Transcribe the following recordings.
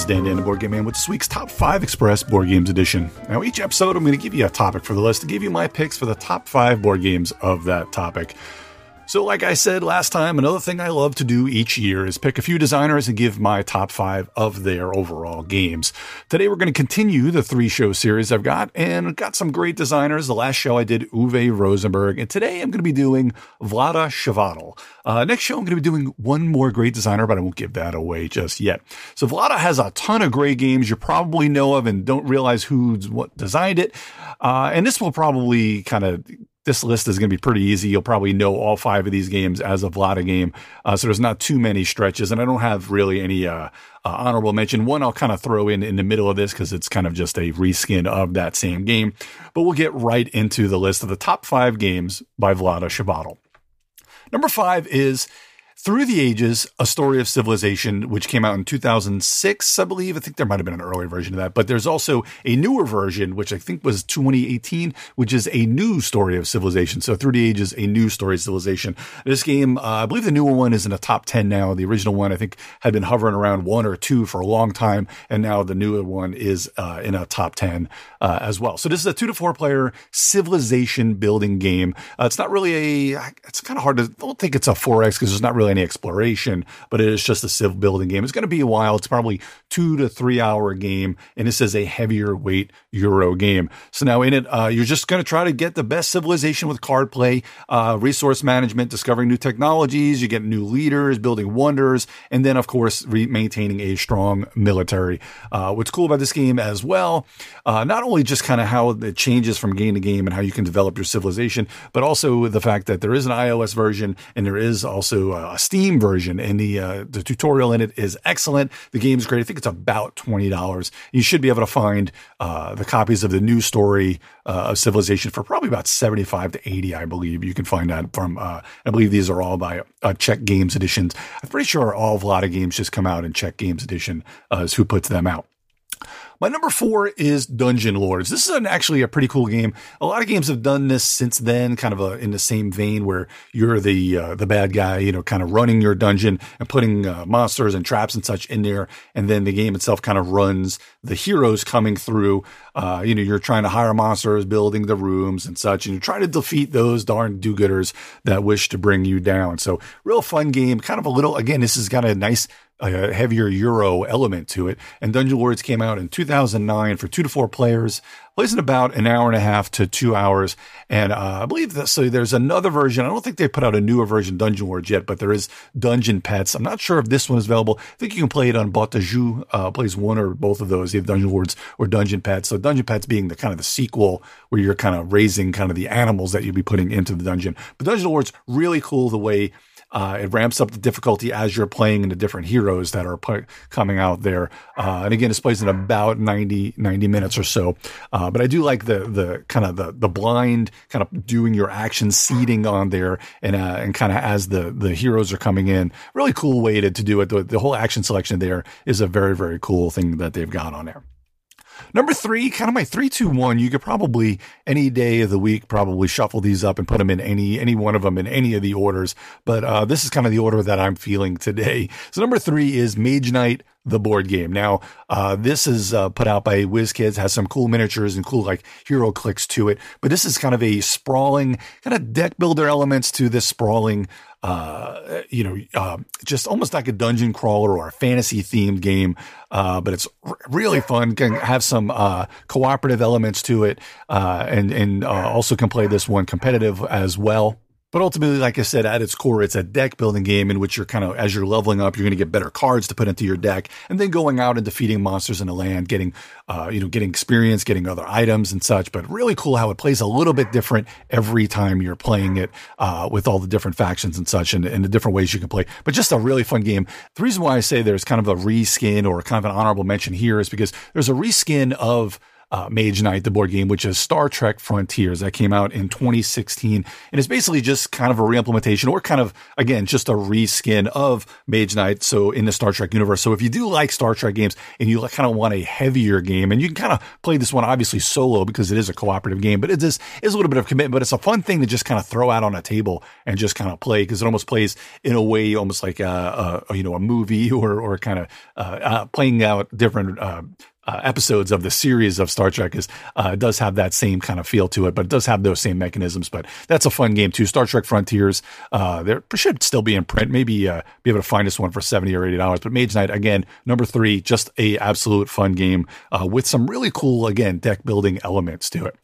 is Dan Dan the Board Game Man with this week's Top 5 Express Board Games Edition. Now, each episode, I'm going to give you a topic for the list to give you my picks for the top 5 board games of that topic. So, like I said last time, another thing I love to do each year is pick a few designers and give my top five of their overall games. Today, we're going to continue the three show series I've got and got some great designers. The last show I did Uwe Rosenberg, and today I'm going to be doing Vlaada Chvátil. Uh, next show, I'm going to be doing one more great designer, but I won't give that away just yet. So, Vlaada has a ton of great games you probably know of and don't realize who's what designed it. Uh, and this will probably kind of this list is going to be pretty easy. You'll probably know all five of these games as a Vlaada game. Uh, so there's not too many stretches and I don't have really any, uh, uh, honorable mention. One I'll kind of throw in in the middle of this because it's kind of just a reskin of that same game, but we'll get right into the list of the top five games by Vlaada Chvátil. Number five is through the Ages, A Story of Civilization, which came out in 2006, I believe. I think there might have been an earlier version of that, but there's also a newer version, which I think was 2018, which is a new story of civilization. So Through the Ages, a new story of civilization. This game, uh, I believe the newer one is in a top 10 now. The original one, I think, had been hovering around one or two for a long time. And now the newer one is uh, in a top 10 uh, as well. So this is a two to four player civilization building game. Uh, it's not really a, it's kind of hard to, I don't think it's a 4X because there's not really any exploration, but it is just a civ building game. It's going to be a while. It's probably two to three hour game, and this is a heavier weight Euro game. So now in it, uh, you're just going to try to get the best civilization with card play, uh, resource management, discovering new technologies. You get new leaders, building wonders, and then of course re- maintaining a strong military. Uh, what's cool about this game as well, uh, not only just kind of how it changes from game to game and how you can develop your civilization, but also the fact that there is an iOS version and there is also a Steam version, and the uh, the tutorial in it is excellent. The game is great. I think it's about twenty dollars. You should be able to find uh, the copies of the new story uh, of Civilization for probably about seventy five to eighty, I believe. You can find that from. Uh, I believe these are all by uh, Czech Games editions. I'm pretty sure all of a lot of games just come out in Czech Games edition. Uh, is who puts them out. My number four is Dungeon Lords. This is an, actually a pretty cool game. A lot of games have done this since then, kind of a, in the same vein where you're the uh, the bad guy, you know, kind of running your dungeon and putting uh, monsters and traps and such in there, and then the game itself kind of runs the heroes coming through. Uh, you know, you're trying to hire monsters, building the rooms and such, and you try to defeat those darn do-gooders that wish to bring you down. So, real fun game. Kind of a little. Again, this has got a nice a heavier Euro element to it. And Dungeon Lords came out in 2009 for two to four players, plays in about an hour and a half to two hours. And uh, I believe that so there's another version. I don't think they put out a newer version Dungeon Lords yet, but there is Dungeon Petz. I'm not sure if this one is available. I think you can play it on Boîte uh, plays one or both of those, either Dungeon Lords or Dungeon Petz. So Dungeon Petz being the kind of the sequel where you're kind of raising kind of the animals that you'll be putting into the dungeon. But Dungeon Lords really cool the way uh, it ramps up the difficulty as you're playing the different heroes that are p- coming out there. Uh, and again, it's plays in about 90, 90 minutes or so. Uh, but I do like the, the kind of the, the blind kind of doing your action seeding on there and, uh, and kind of as the, the heroes are coming in. Really cool way to, to do it. The, the whole action selection there is a very, very cool thing that they've got on there. Number three, kind of my three, two, one. You could probably any day of the week probably shuffle these up and put them in any any one of them in any of the orders. But uh, this is kind of the order that I'm feeling today. So number three is Mage Knight the board game. Now, uh, this is uh, put out by WizKids, has some cool miniatures and cool like hero clicks to it, but this is kind of a sprawling kind of deck builder elements to this sprawling uh, you know, uh, just almost like a dungeon crawler or a fantasy themed game. Uh, but it's r- really fun. Can have some uh, cooperative elements to it, uh, and and uh, also can play this one competitive as well. But ultimately, like I said, at its core, it's a deck building game in which you're kind of, as you're leveling up, you're going to get better cards to put into your deck, and then going out and defeating monsters in the land, getting, uh, you know, getting experience, getting other items and such. But really cool how it plays a little bit different every time you're playing it, uh, with all the different factions and such, and, and the different ways you can play. But just a really fun game. The reason why I say there's kind of a reskin or kind of an honorable mention here is because there's a reskin of uh, Mage Knight, the board game, which is Star Trek Frontiers that came out in 2016. And it's basically just kind of a reimplementation or kind of, again, just a reskin of Mage Knight. So in the Star Trek universe. So if you do like Star Trek games and you kind of want a heavier game and you can kind of play this one obviously solo because it is a cooperative game, but it is, is a little bit of commitment, but it's a fun thing to just kind of throw out on a table and just kind of play because it almost plays in a way almost like a, a you know, a movie or, or kind of uh, uh, playing out different uh, uh, episodes of the series of Star Trek is uh, does have that same kind of feel to it, but it does have those same mechanisms. But that's a fun game too. Star Trek Frontiers, uh, there should still be in print. Maybe uh, be able to find this one for seventy or eighty dollars. But Mage Knight again, number three, just a absolute fun game uh, with some really cool again deck building elements to it.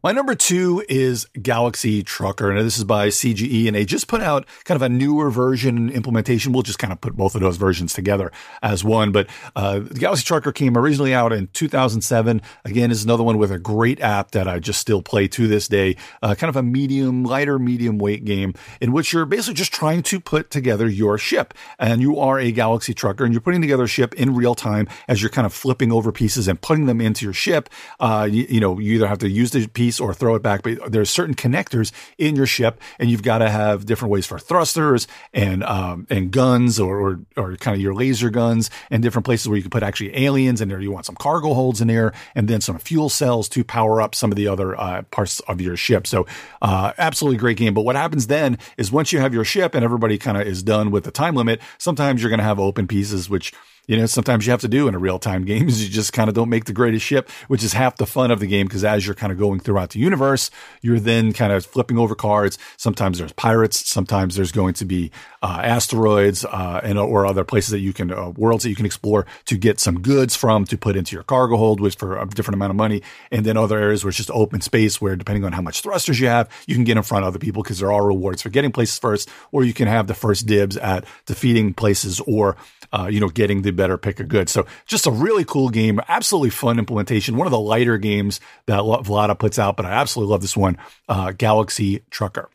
My number two is Galaxy Trucker, and this is by CGE, and they just put out kind of a newer version implementation. We'll just kind of put both of those versions together as one. But uh, Galaxy Trucker came originally out in 2007. Again, is another one with a great app that I just still play to this day. Uh, kind of a medium, lighter, medium weight game in which you're basically just trying to put together your ship, and you are a Galaxy Trucker, and you're putting together a ship in real time as you're kind of flipping over pieces and putting them into your ship. Uh, you, you know, you either have to use the piece piece or throw it back. But there's certain connectors in your ship, and you've got to have different ways for thrusters and um, and guns or, or, or kind of your laser guns and different places where you can put actually aliens in there. You want some cargo holds in there, and then some fuel cells to power up some of the other uh, parts of your ship. So uh, absolutely great game. But what happens then is once you have your ship and everybody kind of is done with the time limit, sometimes you're going to have open pieces which you know, sometimes you have to do in a real time game is you just kind of don't make the greatest ship, which is half the fun of the game. Cause as you're kind of going throughout the universe, you're then kind of flipping over cards. Sometimes there's pirates. Sometimes there's going to be, uh, asteroids, uh, and, or other places that you can, uh, worlds that you can explore to get some goods from to put into your cargo hold, which for a different amount of money. And then other areas where it's just open space where depending on how much thrusters you have, you can get in front of other people because there are rewards for getting places first, or you can have the first dibs at defeating places or, uh, you know, getting the better pick of good. So just a really cool game, absolutely fun implementation. One of the lighter games that Vlaada puts out, but I absolutely love this one, uh, Galaxy Trucker.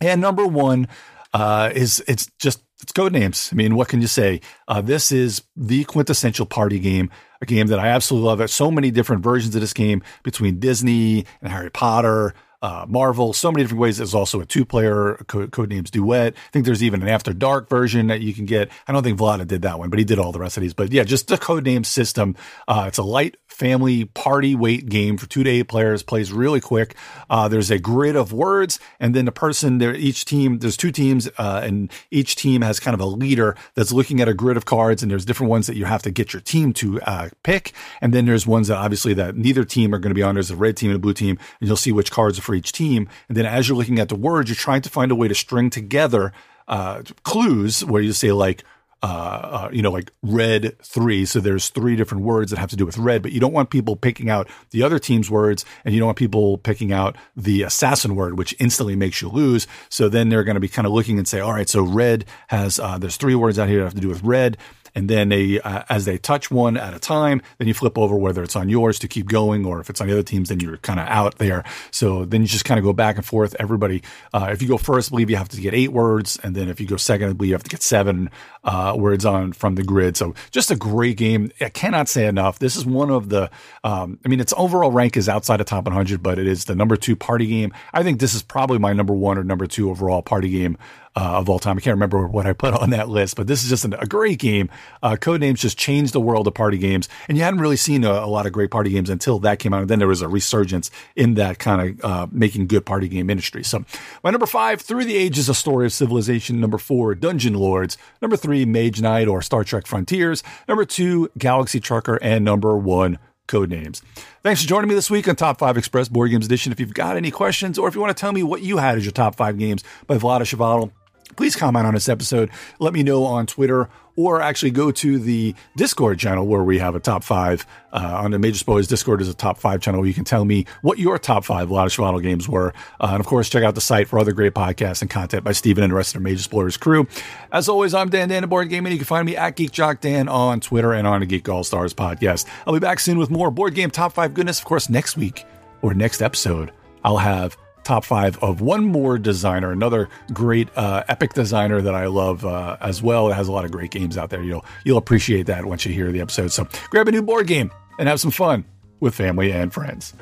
And number one uh, is it's just it's Codenames. I mean, what can you say? Uh, this is the quintessential party game, a game that I absolutely love. There's so many different versions of this game between Disney and Harry Potter uh, Marvel, so many different ways. There's also a two player Codenames Duet. I think there's even an After Dark version that you can get. I don't think Vlaada did that one, but he did all the rest of these. But yeah, just the code name system. Uh, it's a light family party weight game for two to eight players. Plays really quick. Uh, there's a grid of words, and then the person there, each team, there's two teams, uh, and each team has kind of a leader that's looking at a grid of cards, and there's different ones that you have to get your team to uh, pick, and then there's ones that obviously that neither team are going to be on. There's a red team and a blue team, and you'll see which cards are for each team, and then as you're looking at the words, you're trying to find a way to string together uh, clues where you say like uh, uh, you know, like red three. So there's three different words that have to do with red, but you don't want people picking out the other team's words and you don't want people picking out the assassin word, which instantly makes you lose. So then they're going to be kind of looking and say, all right, so red has, uh, there's three words out here that have to do with red. And then they uh, as they touch one at a time then you flip over whether it's on yours to keep going or if it's on the other teams then you're kind of out there. So then you just kind of go back and forth. Everybody uh, if you go first I believe you have to get eight words. And then if you go second I believe you have to get seven. Uh, words on from the grid. So just a great game. I cannot say enough. This is one of the um, i mean its overall rank is outside of top 100 but it is the number two party game. I think this is probably my number one or number two overall party game uh, of all time. I can't remember what I put on that list, but this is just an, a great game. Uh, Codenames just changed the world of party games, and you hadn't really seen a, a, lot of great party games until that came out. And then there was a resurgence in that kind of uh, making good party game industry. So, my number five, Through the Ages: A Story of Civilization. Number four, Dungeon Lords. Number three, Mage Knight or Star Trek Frontiers. Number two, Galaxy Trucker, and number one. Codenames. Thanks for joining me this week on Top 5 Express Board Games Edition. If you've got any questions or if you want to tell me what you had as your top five games by Vlaada Chvátil, please comment on this episode. Let me know on Twitter or actually go to the Discord channel where we have a top five uh, on the Major Spoilers Discord is a top five channel where you can tell me what your top five Vlaada Chvátil games were. Uh, and of course, check out the site for other great podcasts and content by Steven and the rest of the Major Spoilers crew. As always, I'm Dan Dan, the board gaming. You can find me at Geek Jock Dan on Twitter and on the Geek All Stars podcast. I'll be back soon with more board game top five goodness. Of course, next week or next episode, I'll have top five of one more designer, another great uh, epic designer that I love uh, as well. It has a lot of great games out there. You'll you'll appreciate that once you hear the episode. So grab a new board game and have some fun with family and friends.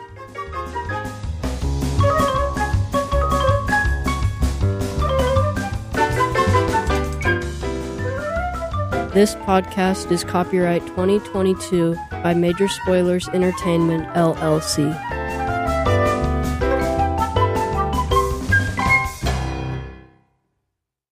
This podcast is copyright 2022 by Major Spoilers Entertainment, LLC.